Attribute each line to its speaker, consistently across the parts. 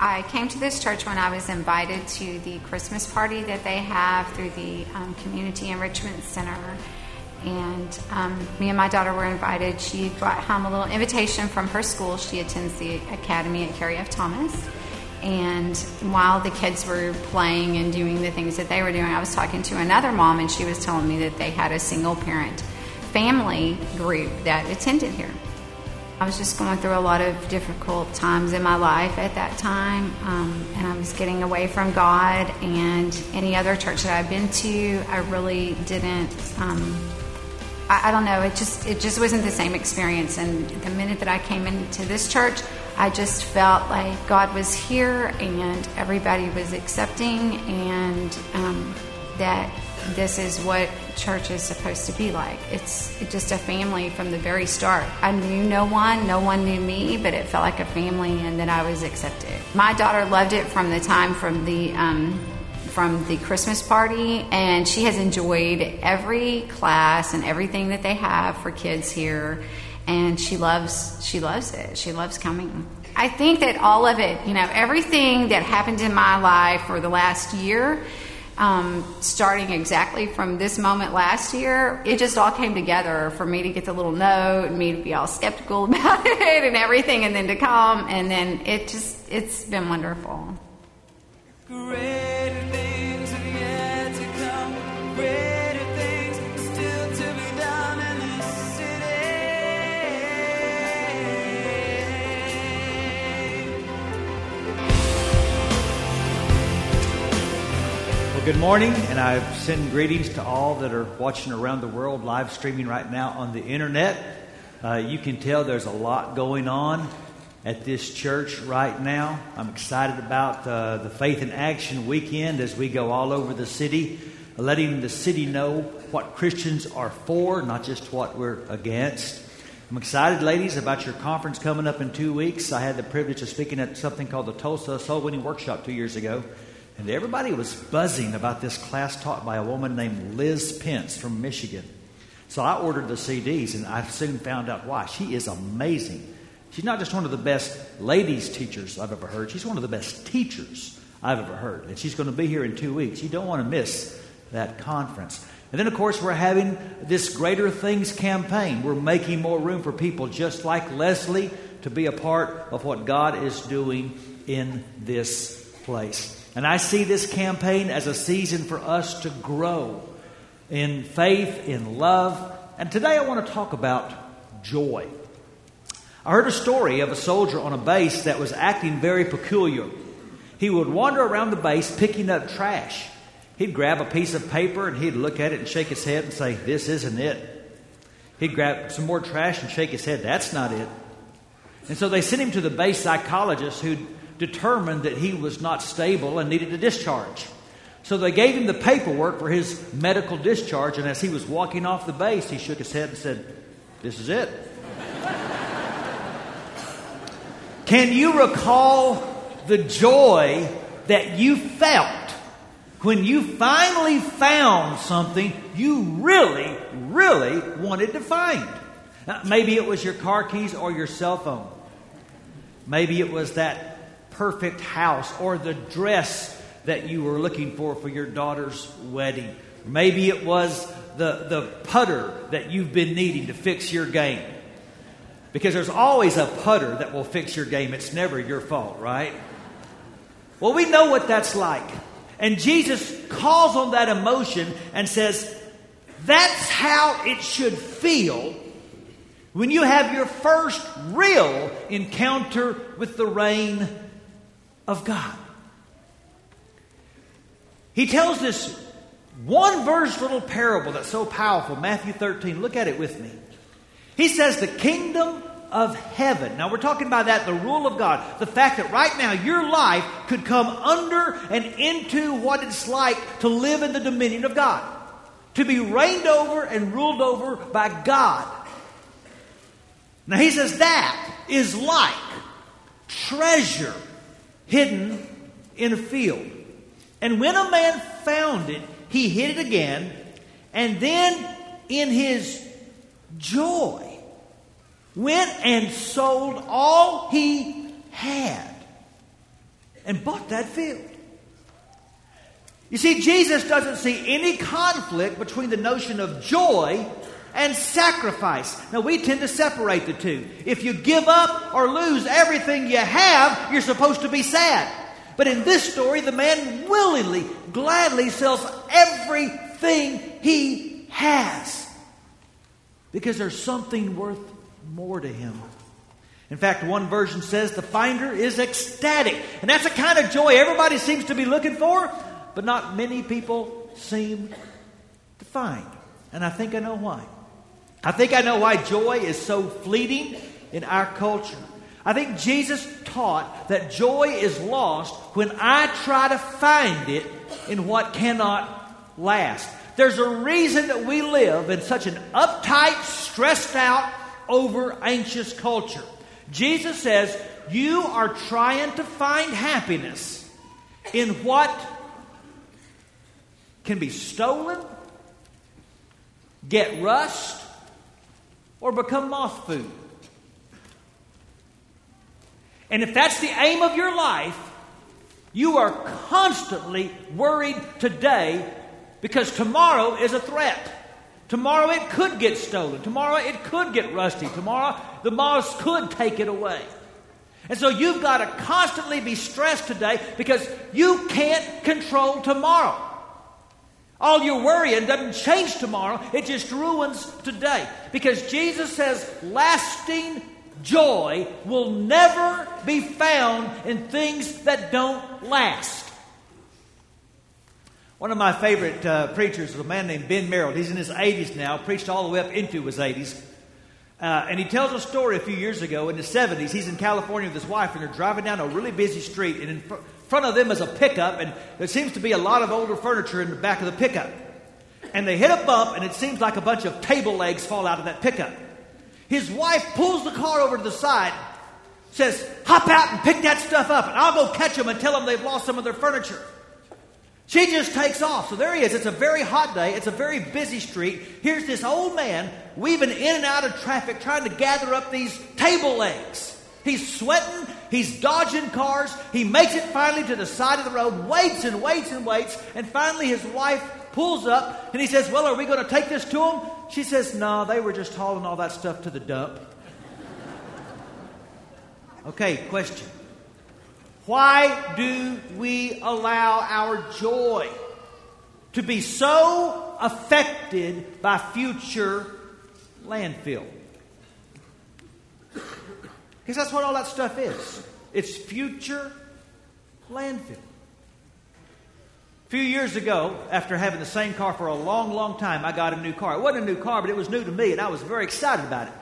Speaker 1: I came to this church when I was invited to the Christmas party that they have through the um, Community Enrichment Center. And um, me and my daughter were invited. She brought home a little invitation from her school. She attends the academy at Carrie F. Thomas. And while the kids were playing and doing the things that they were doing, I was talking to another mom, and she was telling me that they had a single parent family group that attended here. I was just going through a lot of difficult times in my life at that time, um, and I was getting away from God and any other church that I've been to. I really didn't. Um, I, I, don't know. It just it just wasn't the same experience. And the minute that I came into this church, I just felt like God was here and everybody was accepting, and um, that this is what church is supposed to be like. It's just a family from the very start. I knew no one, no one knew me, but it felt like a family and that I was accepted. My daughter loved it from the time from the um, from the Christmas party, and she has enjoyed every class and everything that they have for kids here, and she loves she loves it. She loves coming. I think that all of it, you know, everything that happened in my life for the last year um, starting exactly from this moment last year, it just all came together for me to get the little note and me to be all skeptical about it and everything, and then to come, and then it just, it's been wonderful. Great.
Speaker 2: Good morning, and I send greetings to all that are watching around the world, live streaming right now on the internet. Uh, you can tell there's a lot going on at this church right now. I'm excited about uh, the Faith in Action weekend as we go all over the city, letting the city know what Christians are for, not just what we're against. I'm excited, ladies, about your conference coming up in two weeks. I had the privilege of speaking at something called the Tulsa Soul Winning Workshop two years ago. And everybody was buzzing about this class taught by a woman named Liz Pence from Michigan. So I ordered the CDs, and I soon found out why. She is amazing. She's not just one of the best ladies teachers I've ever heard, she's one of the best teachers I've ever heard. And she's going to be here in two weeks. You don't want to miss that conference. And then, of course, we're having this Greater Things campaign. We're making more room for people just like Leslie to be a part of what God is doing in this place. And I see this campaign as a season for us to grow in faith, in love. And today I want to talk about joy. I heard a story of a soldier on a base that was acting very peculiar. He would wander around the base picking up trash. He'd grab a piece of paper and he'd look at it and shake his head and say, This isn't it. He'd grab some more trash and shake his head, That's not it. And so they sent him to the base psychologist who'd determined that he was not stable and needed a discharge. So they gave him the paperwork for his medical discharge, and as he was walking off the base, he shook his head and said, This is it. Can you recall the joy that you felt when you finally found something you really, really wanted to find? Now, maybe it was your car keys or your cell phone. Maybe it was that perfect house or the dress that you were looking for for your daughter's wedding. Maybe it was the, the putter that you've been needing to fix your game. Because there's always a putter that will fix your game. It's never your fault, right? Well, we know what that's like. And Jesus calls on that emotion and says, that's how it should feel when you have your first real encounter with the reign of God. He tells this one verse little parable that's so powerful, Matthew 13. Look at it with me. He says, The kingdom of heaven. Now, we're talking about that, the rule of God. The fact that right now your life could come under and into what it's like to live in the dominion of God, to be reigned over and ruled over by God. Now, he says that is like treasure hidden in a field. And when a man found it, he hid it again, and then in his joy went and sold all he had and bought that field. You see, Jesus doesn't see any conflict between the notion of joy and sacrifice. Now, we tend to separate the two. If you give up or lose everything you have, you're supposed to be sad. But in this story, the man willingly, gladly sells everything he has because there's something worth more to him. In fact, one version says the finder is ecstatic. And that's the kind of joy everybody seems to be looking for, but not many people seem to find. And I think I know why. I think I know why joy is so fleeting in our culture. I think Jesus taught that joy is lost when I try to find it in what cannot last. There's a reason that we live in such an uptight, stressed out, over anxious culture. Jesus says, You are trying to find happiness in what can be stolen, get rust, or become moth food. And if that's the aim of your life, you are constantly worried today because tomorrow is a threat. Tomorrow it could get stolen. Tomorrow it could get rusty. Tomorrow the moths could take it away. And so you've got to constantly be stressed today because you can't control tomorrow. All your worrying doesn't change tomorrow, it just ruins today. Because Jesus says lasting joy will never be found in things that don't last. One of my favorite uh, preachers is a man named Ben Merold. He's in his 80s now, preached all the way up into his 80s. Uh, and he tells a story a few years ago in the 70s. He's in California with his wife, and they're driving down a really busy street. And in front of them is a pickup, and there seems to be a lot of older furniture in the back of the pickup. And they hit a bump, and it seems like a bunch of table legs fall out of that pickup. His wife pulls the car over to the side, says, Hop out and pick that stuff up, and I'll go catch them and tell them they've lost some of their furniture. She just takes off. So there he is. It's a very hot day. It's a very busy street. Here's this old man weaving in and out of traffic trying to gather up these table legs. He's sweating. He's dodging cars. He makes it finally to the side of the road, waits and waits and waits. And finally, his wife pulls up and he says, Well, are we going to take this to him? She says, No, they were just hauling all that stuff to the dump. Okay, question. Why do we allow our joy to be so affected by future landfill? Because that's what all that stuff is. It's future landfill. A few years ago, after having the same car for a long, long time, I got a new car. It wasn't a new car, but it was new to me, and I was very excited about it.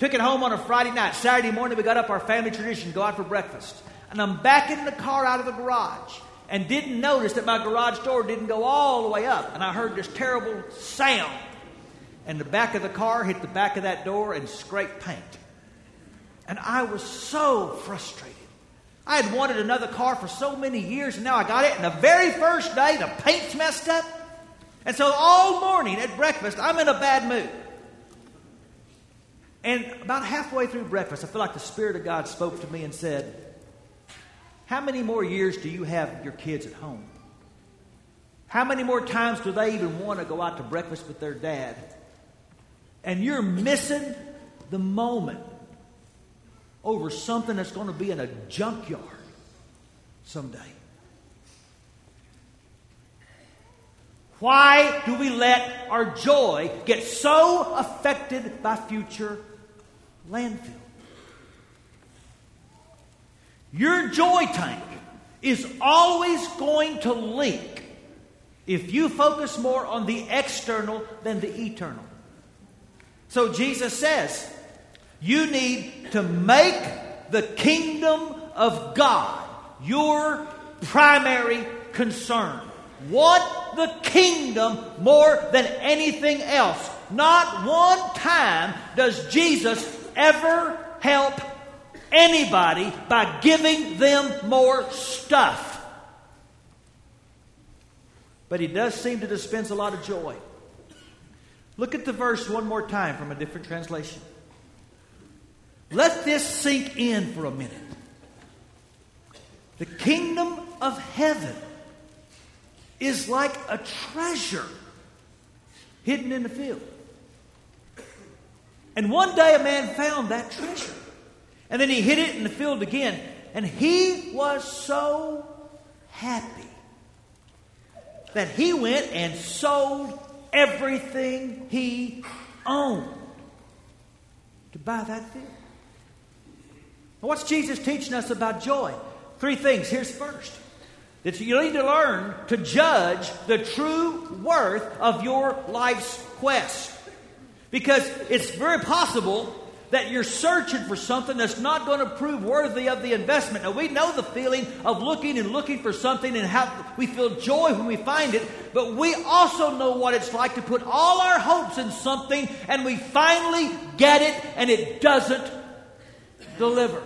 Speaker 2: Took it home on a Friday night. Saturday morning, we got up our family tradition, go out for breakfast and I'm backing the car out of the garage and didn't notice that my garage door didn't go all the way up. And I heard this terrible sound. And the back of the car hit the back of that door and scraped paint. And I was so frustrated. I had wanted another car for so many years, and now I got it. And the very first day, the paint's messed up. And so all morning at breakfast, I'm in a bad mood. And about halfway through breakfast, I feel like the Spirit of God spoke to me and said, how many more years do you have your kids at home? How many more times do they even want to go out to breakfast with their dad? And you're missing the moment over something that's going to be in a junkyard someday. Why do we let our joy get so affected by future landfill? Your joy tank is always going to leak if you focus more on the external than the eternal. So Jesus says, you need to make the kingdom of God your primary concern. Want the kingdom more than anything else. Not one time does Jesus ever help anybody by giving them more stuff. But he does seem to dispense a lot of joy. Look at the verse one more time from a different translation. Let this sink in for a minute. The kingdom of heaven is like a treasure hidden in the field. And one day a man found that treasure. And then he hid it in the field again. And he was so happy that he went and sold everything he owned to buy that field. What's Jesus teaching us about joy? Three things. Here's first that you need to learn to judge the true worth of your life's quest. Because it's very possible that you're searching for something that's not going to prove worthy of the investment. Now, we know the feeling of looking and looking for something and how we feel joy when we find it, but we also know what it's like to put all our hopes in something and we finally get it and it doesn't deliver.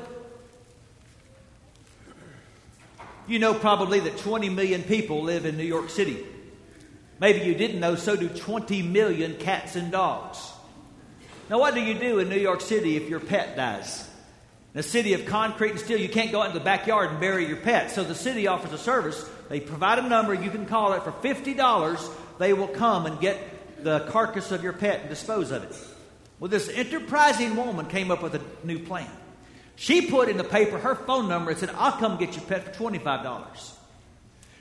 Speaker 2: You know probably that 20 million people live in New York City. Maybe you didn't know, so do 20 million cats and dogs. Now, what do you do in New York City if your pet dies? In a city of concrete and steel, you can't go out in the backyard and bury your pet. So the city offers a service. They provide a number, you can call it for $50. They will come and get the carcass of your pet and dispose of it. Well, this enterprising woman came up with a new plan. She put in the paper her phone number and said, I'll come get your pet for $25.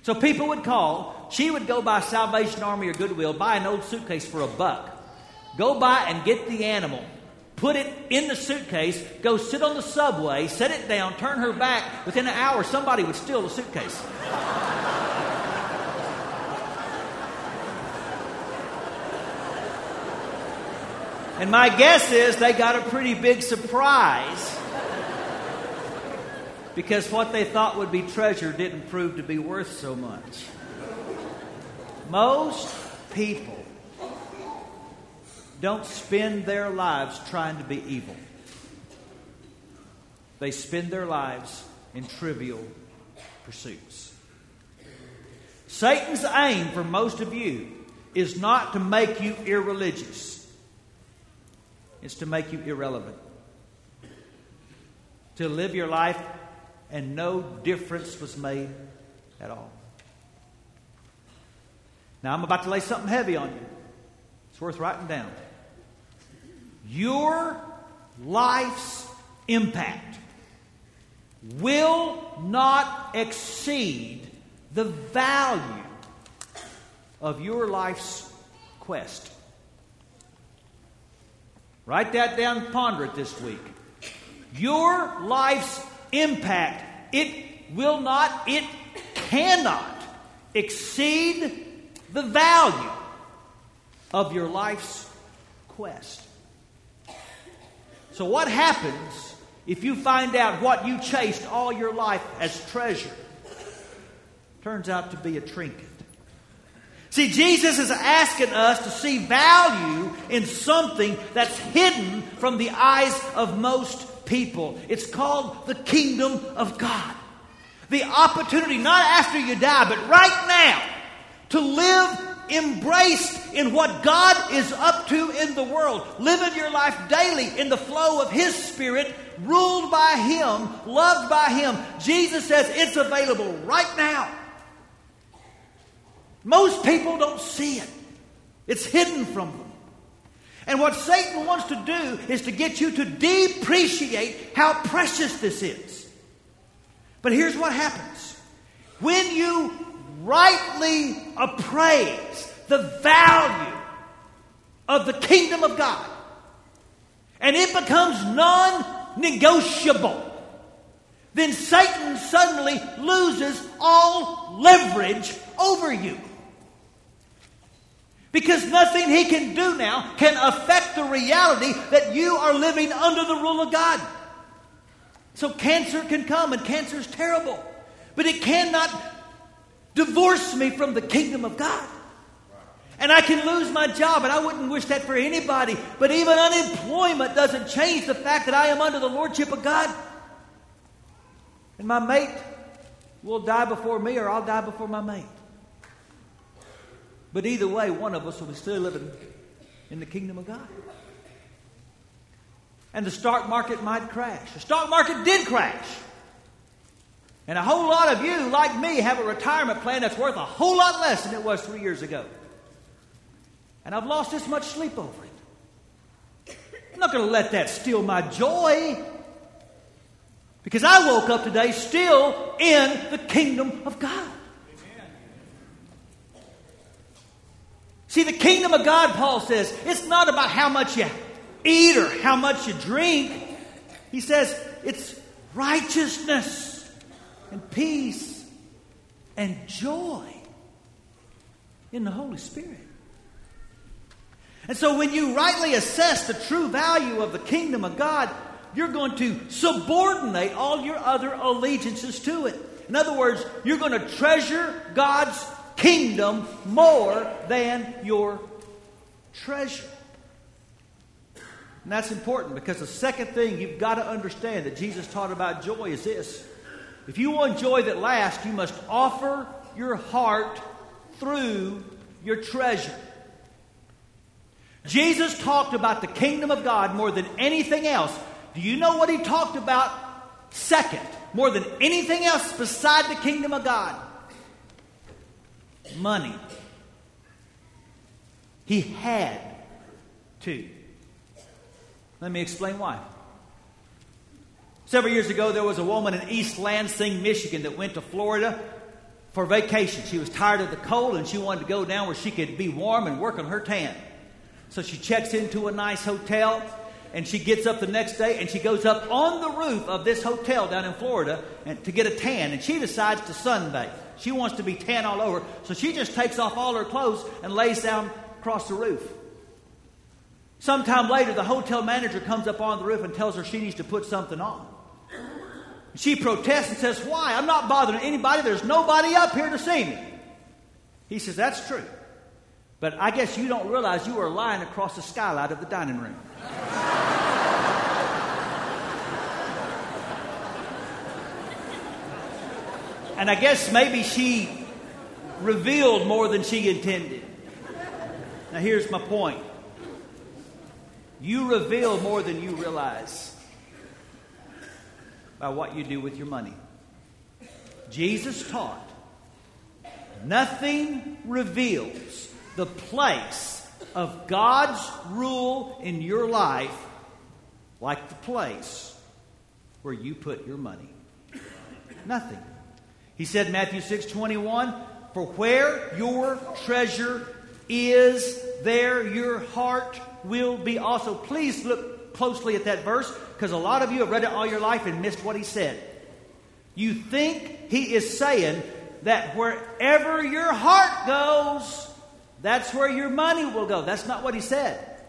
Speaker 2: So people would call. She would go by Salvation Army or Goodwill, buy an old suitcase for a buck, go by and get the animal, put it in the suitcase, go sit on the subway, set it down, turn her back. Within an hour, somebody would steal the suitcase. and my guess is they got a pretty big surprise because what they thought would be treasure didn't prove to be worth so much. Most people don't spend their lives trying to be evil. They spend their lives in trivial pursuits. Satan's aim for most of you is not to make you irreligious, it's to make you irrelevant. To live your life and no difference was made at all. Now, I'm about to lay something heavy on you. It's worth writing down. Your life's impact will not exceed the value of your life's quest. Write that down, ponder it this week. Your life's impact. It will not, it cannot exceed the value of your life's quest. So, what happens if you find out what you chased all your life as treasure turns out to be a trinket? See, Jesus is asking us to see value in something that's hidden from the eyes of most people. It's called the kingdom of God. The opportunity, not after you die, but right now, to live embraced in what God is up to in the world. Living your life daily in the flow of His Spirit, ruled by Him, loved by Him. Jesus says it's available right now. Most people don't see it, it's hidden from them. And what Satan wants to do is to get you to depreciate how precious this is. But here's what happens when you rightly appraise the value of the kingdom of God, and it becomes non negotiable, then Satan suddenly loses all leverage over you. Because nothing he can do now can affect the reality that you are living under the rule of God. So cancer can come, and cancer is terrible. But it cannot divorce me from the kingdom of God. And I can lose my job, and I wouldn't wish that for anybody. But even unemployment doesn't change the fact that I am under the lordship of God. And my mate will die before me, or I'll die before my mate. But either way, one of us will be still living in the kingdom of God. And the stock market might crash. The stock market did crash. And a whole lot of you, like me, have a retirement plan that's worth a whole lot less than it was three years ago. And I've lost this much sleep over it. I'm not going to let that steal my joy. Because I woke up today still in the kingdom of God. See, the kingdom of God, Paul says, it's not about how much you eat or how much you drink. He says it's righteousness and peace and joy in the Holy Spirit. And so when you rightly assess the true value of the kingdom of God, you're going to subordinate all your other allegiances to it. In other words, you're going to treasure God's kingdom more than your treasure. And that's important because the second thing you've got to understand that Jesus taught about joy is this. If you want joy that lasts, you must offer your heart through your treasure. Jesus talked about the kingdom of God more than anything else. Do you know what he talked about second, more than anything else beside the kingdom of God? Money. He had to. Let me explain why. Several years ago, there was a woman in East Lansing, Michigan, that went to Florida for vacation. She was tired of the cold and she wanted to go down where she could be warm and work on her tan. So she checks into a nice hotel and she gets up the next day and she goes up on the roof of this hotel down in Florida and, to get a tan. And she decides to sunbathe. She wants to be tan all over. So she just takes off all her clothes and lays down across the roof. Sometime later, the hotel manager comes up on the roof and tells her she needs to put something on. She protests and says, Why? I'm not bothering anybody. There's nobody up here to see me. He says, That's true. But I guess you don't realize you are lying across the skylight of the dining room. And I guess maybe she revealed more than she intended. Now, here's my point you reveal more than you realize by what you do with your money. Jesus taught nothing reveals the place of God's rule in your life like the place where you put your money. Nothing. He said Matthew 6 21, For where your treasure is, there your heart will be also. Please look closely at that verse because a lot of you have read it all your life and missed what he said. You think he is saying that wherever your heart goes, that's where your money will go. That's not what he said.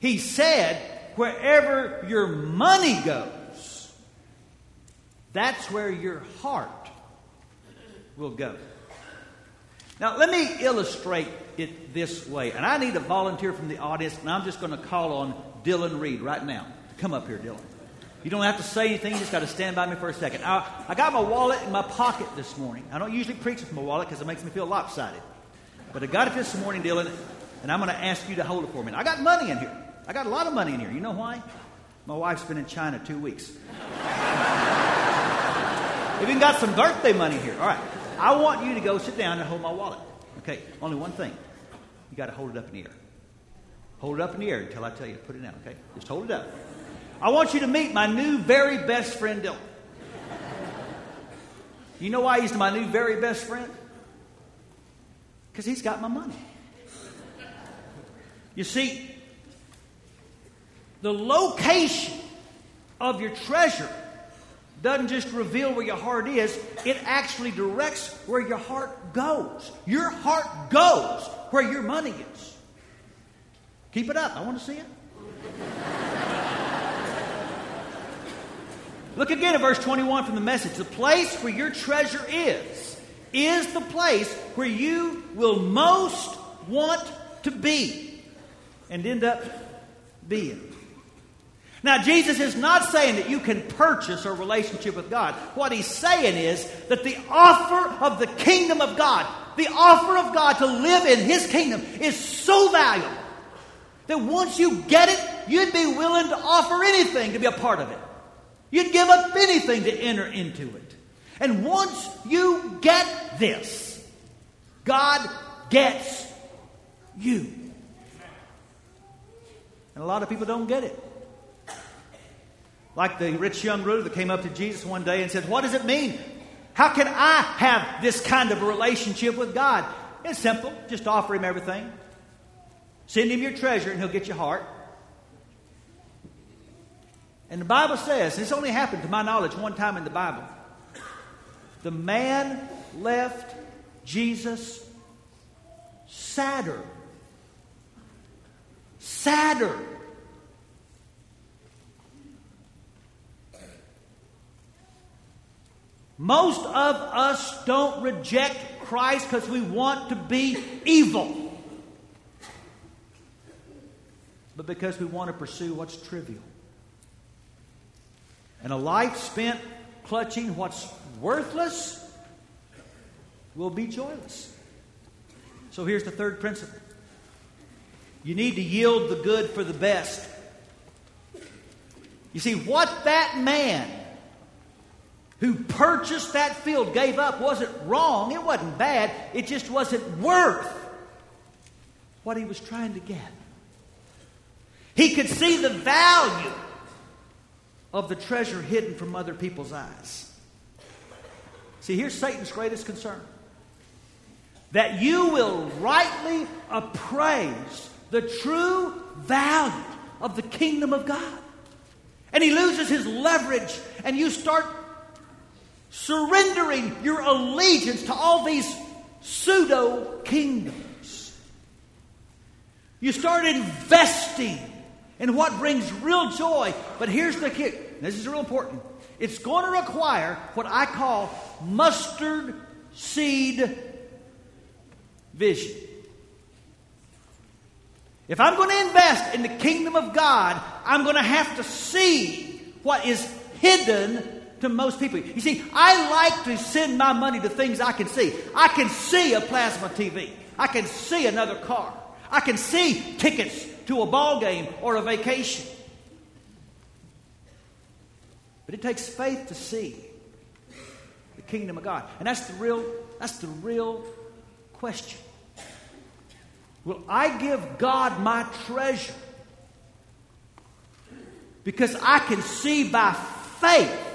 Speaker 2: He said, wherever your money goes, that's where your heart will go. Now, let me illustrate it this way. And I need a volunteer from the audience, and I'm just going to call on Dylan Reed right now. Come up here, Dylan. You don't have to say anything, you just got to stand by me for a second. I, I got my wallet in my pocket this morning. I don't usually preach with my wallet because it makes me feel lopsided. But I got it this morning, Dylan, and I'm going to ask you to hold it for me. I got money in here. I got a lot of money in here. You know why? My wife's been in China two weeks. Even got some birthday money here. All right. I want you to go sit down and hold my wallet. Okay, only one thing. You got to hold it up in the air. Hold it up in the air until I tell you to put it down, okay? Just hold it up. I want you to meet my new very best friend, Dylan. You know why he's my new very best friend? Because he's got my money. You see, the location of your treasure doesn't just reveal where your heart is, it actually directs where your heart goes. Your heart goes where your money is. Keep it up. I want to see it. Look again at verse 21 from the message. The place where your treasure is, is the place where you will most want to be and end up being. Now, Jesus is not saying that you can purchase a relationship with God. What he's saying is that the offer of the kingdom of God, the offer of God to live in his kingdom, is so valuable that once you get it, you'd be willing to offer anything to be a part of it. You'd give up anything to enter into it. And once you get this, God gets you. And a lot of people don't get it. Like the rich young ruler that came up to Jesus one day and said, What does it mean? How can I have this kind of relationship with God? It's simple. Just offer Him everything. Send Him your treasure and He'll get your heart. And the Bible says, this only happened to my knowledge one time in the Bible. The man left Jesus sadder. Sadder. Most of us don't reject Christ because we want to be evil, but because we want to pursue what's trivial. And a life spent clutching what's worthless will be joyless. So here's the third principle you need to yield the good for the best. You see, what that man who purchased that field gave up wasn't wrong, it wasn't bad, it just wasn't worth what he was trying to get. He could see the value of the treasure hidden from other people's eyes. See, here's Satan's greatest concern that you will rightly appraise the true value of the kingdom of God. And he loses his leverage, and you start surrendering your allegiance to all these pseudo kingdoms. You start investing in what brings real joy. But here's the kick this is real important. It's going to require what I call mustard seed vision. If I'm going to invest in the kingdom of God, I'm going to have to see what is hidden to most people. You see, I like to send my money to things I can see. I can see a plasma TV. I can see another car. I can see tickets to a ball game or a vacation. But it takes faith to see the kingdom of God. And that's the real that's the real question. Will I give God my treasure? Because I can see by faith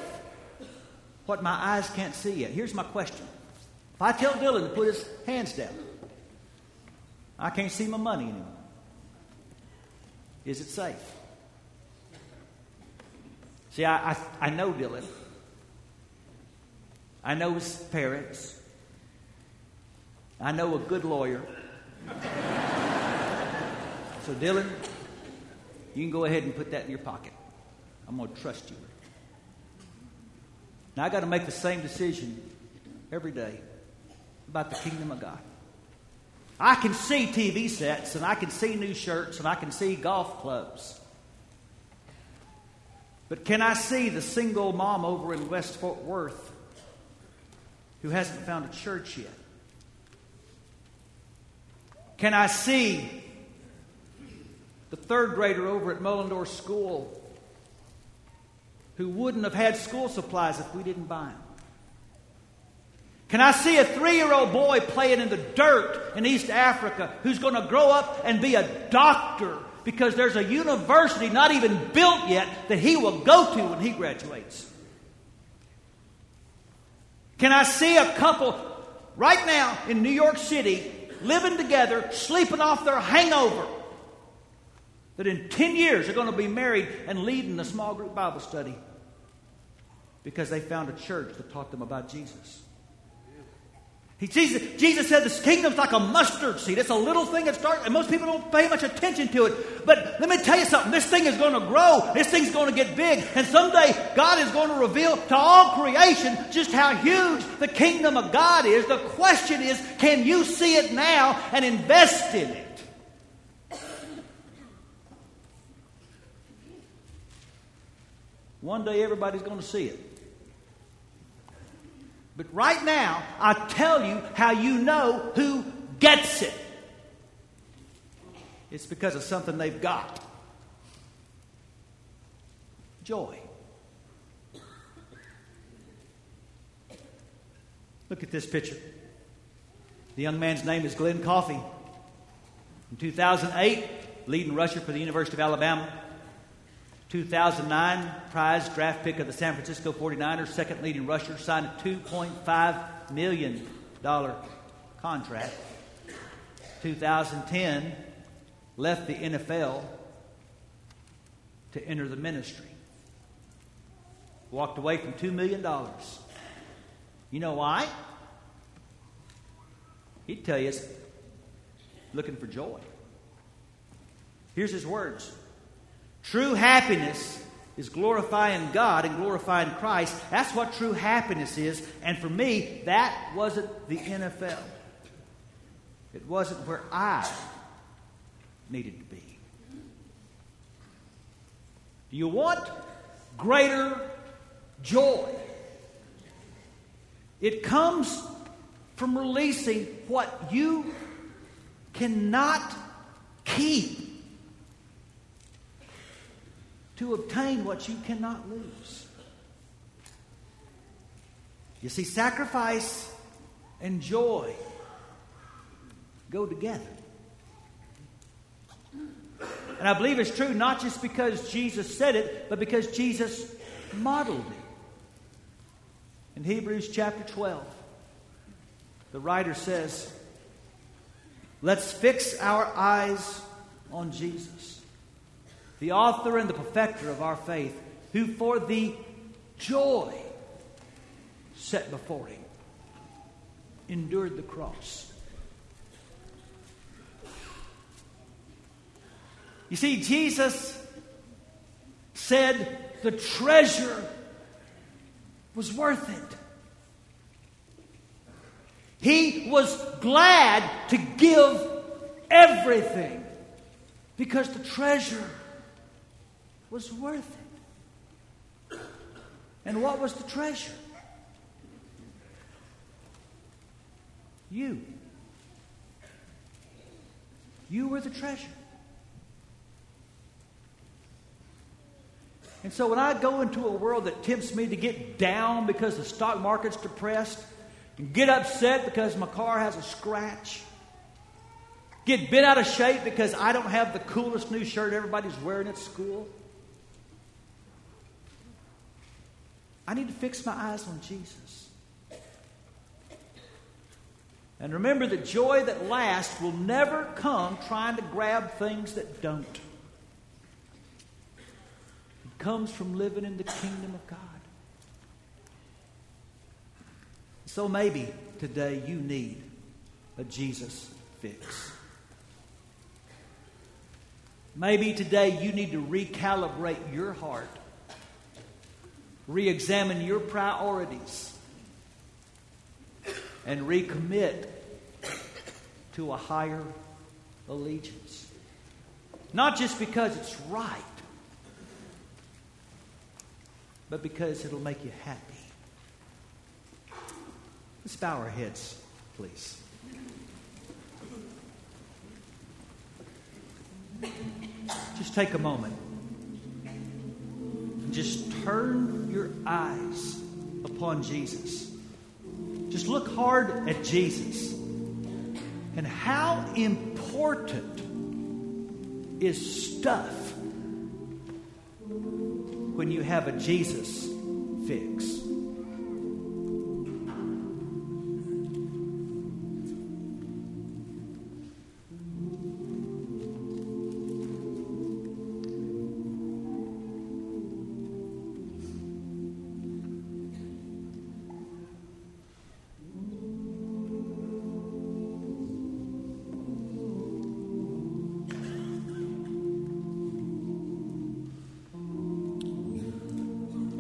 Speaker 2: what my eyes can't see yet. Here's my question. If I tell Dylan to put his hands down, I can't see my money anymore. Is it safe? See, I, I, I know Dylan. I know his parents. I know a good lawyer. so, Dylan, you can go ahead and put that in your pocket. I'm going to trust you. Now, I got to make the same decision every day about the kingdom of God. I can see TV sets and I can see new shirts and I can see golf clubs. But can I see the single mom over in West Fort Worth who hasn't found a church yet? Can I see the third grader over at Mullendore School who wouldn't have had school supplies if we didn't buy them? Can I see a three year old boy playing in the dirt in East Africa who's going to grow up and be a doctor because there's a university not even built yet that he will go to when he graduates? Can I see a couple right now in New York City living together, sleeping off their hangover? That in 10 years are going to be married and leading a small group Bible study because they found a church that taught them about Jesus. He, Jesus, Jesus said this kingdom's like a mustard seed. It's a little thing that starts, and most people don't pay much attention to it. But let me tell you something. This thing is going to grow. This thing's going to get big. And someday God is going to reveal to all creation just how huge the kingdom of God is. The question is, can you see it now and invest in it? One day everybody's going to see it. But right now, I tell you how you know who gets it. It's because of something they've got joy. Look at this picture. The young man's name is Glen Coffee. In 2008, leading rusher for the University of Alabama. 2009, prize draft pick of the San Francisco 49ers, second leading rusher, signed a $2.5 million contract. 2010, left the NFL to enter the ministry. Walked away from $2 million. You know why? He'd tell you it's looking for joy. Here's his words True happiness is glorifying God and glorifying Christ. That's what true happiness is. And for me, that wasn't the NFL. It wasn't where I needed to be. Do you want greater joy? It comes from releasing what you cannot keep to obtain what you cannot lose. You see, sacrifice and joy go together. And I believe it's true not just because Jesus said it, but because Jesus modeled it. In Hebrews chapter 12, the writer says, Let's fix our eyes on Jesus, the author and the perfecter of our faith, who for the joy set before him endured the cross. You see, Jesus said the treasure was worth it. He was glad to give everything because the treasure was worth it. And what was the treasure? You. You were the treasure. And so when I go into a world that tempts me to get down because the stock market's depressed, and get upset because my car has a scratch, get bent out of shape because I don't have the coolest new shirt everybody's wearing at school, I need to fix my eyes on Jesus. And remember that joy that lasts will never come trying to grab things that don't It comes from living in the kingdom of God. So maybe today you need a Jesus fix. Maybe today you need to recalibrate your heart, re examine your priorities, and recommit to a higher allegiance. Not just because it's right, but because it'll make you happy. Let's bow our heads, please. Just take a moment. Just turn eyes upon Jesus. Just look hard at Jesus. And how important is stuff when you have a Jesus fix.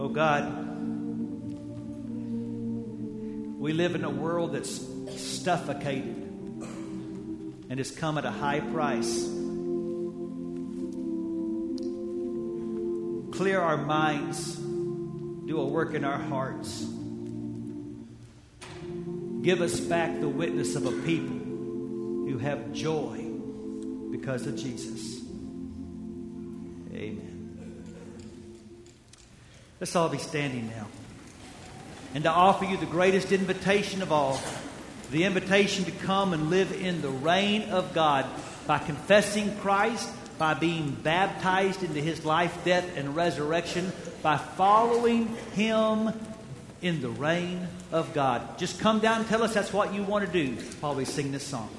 Speaker 2: Oh, live in a world that's suffocated and has come at a high price. Clear our minds, do a work in our hearts. Give us back the witness of a people who have joy because of Jesus. Let's all be standing now. and to offer you the greatest invitation of all the invitation to come and live in the reign of God by confessing Christ, by being baptized into his life, death, and resurrection, by following him in the reign of God. Just come down and tell us that's what you want to do while we sing this song.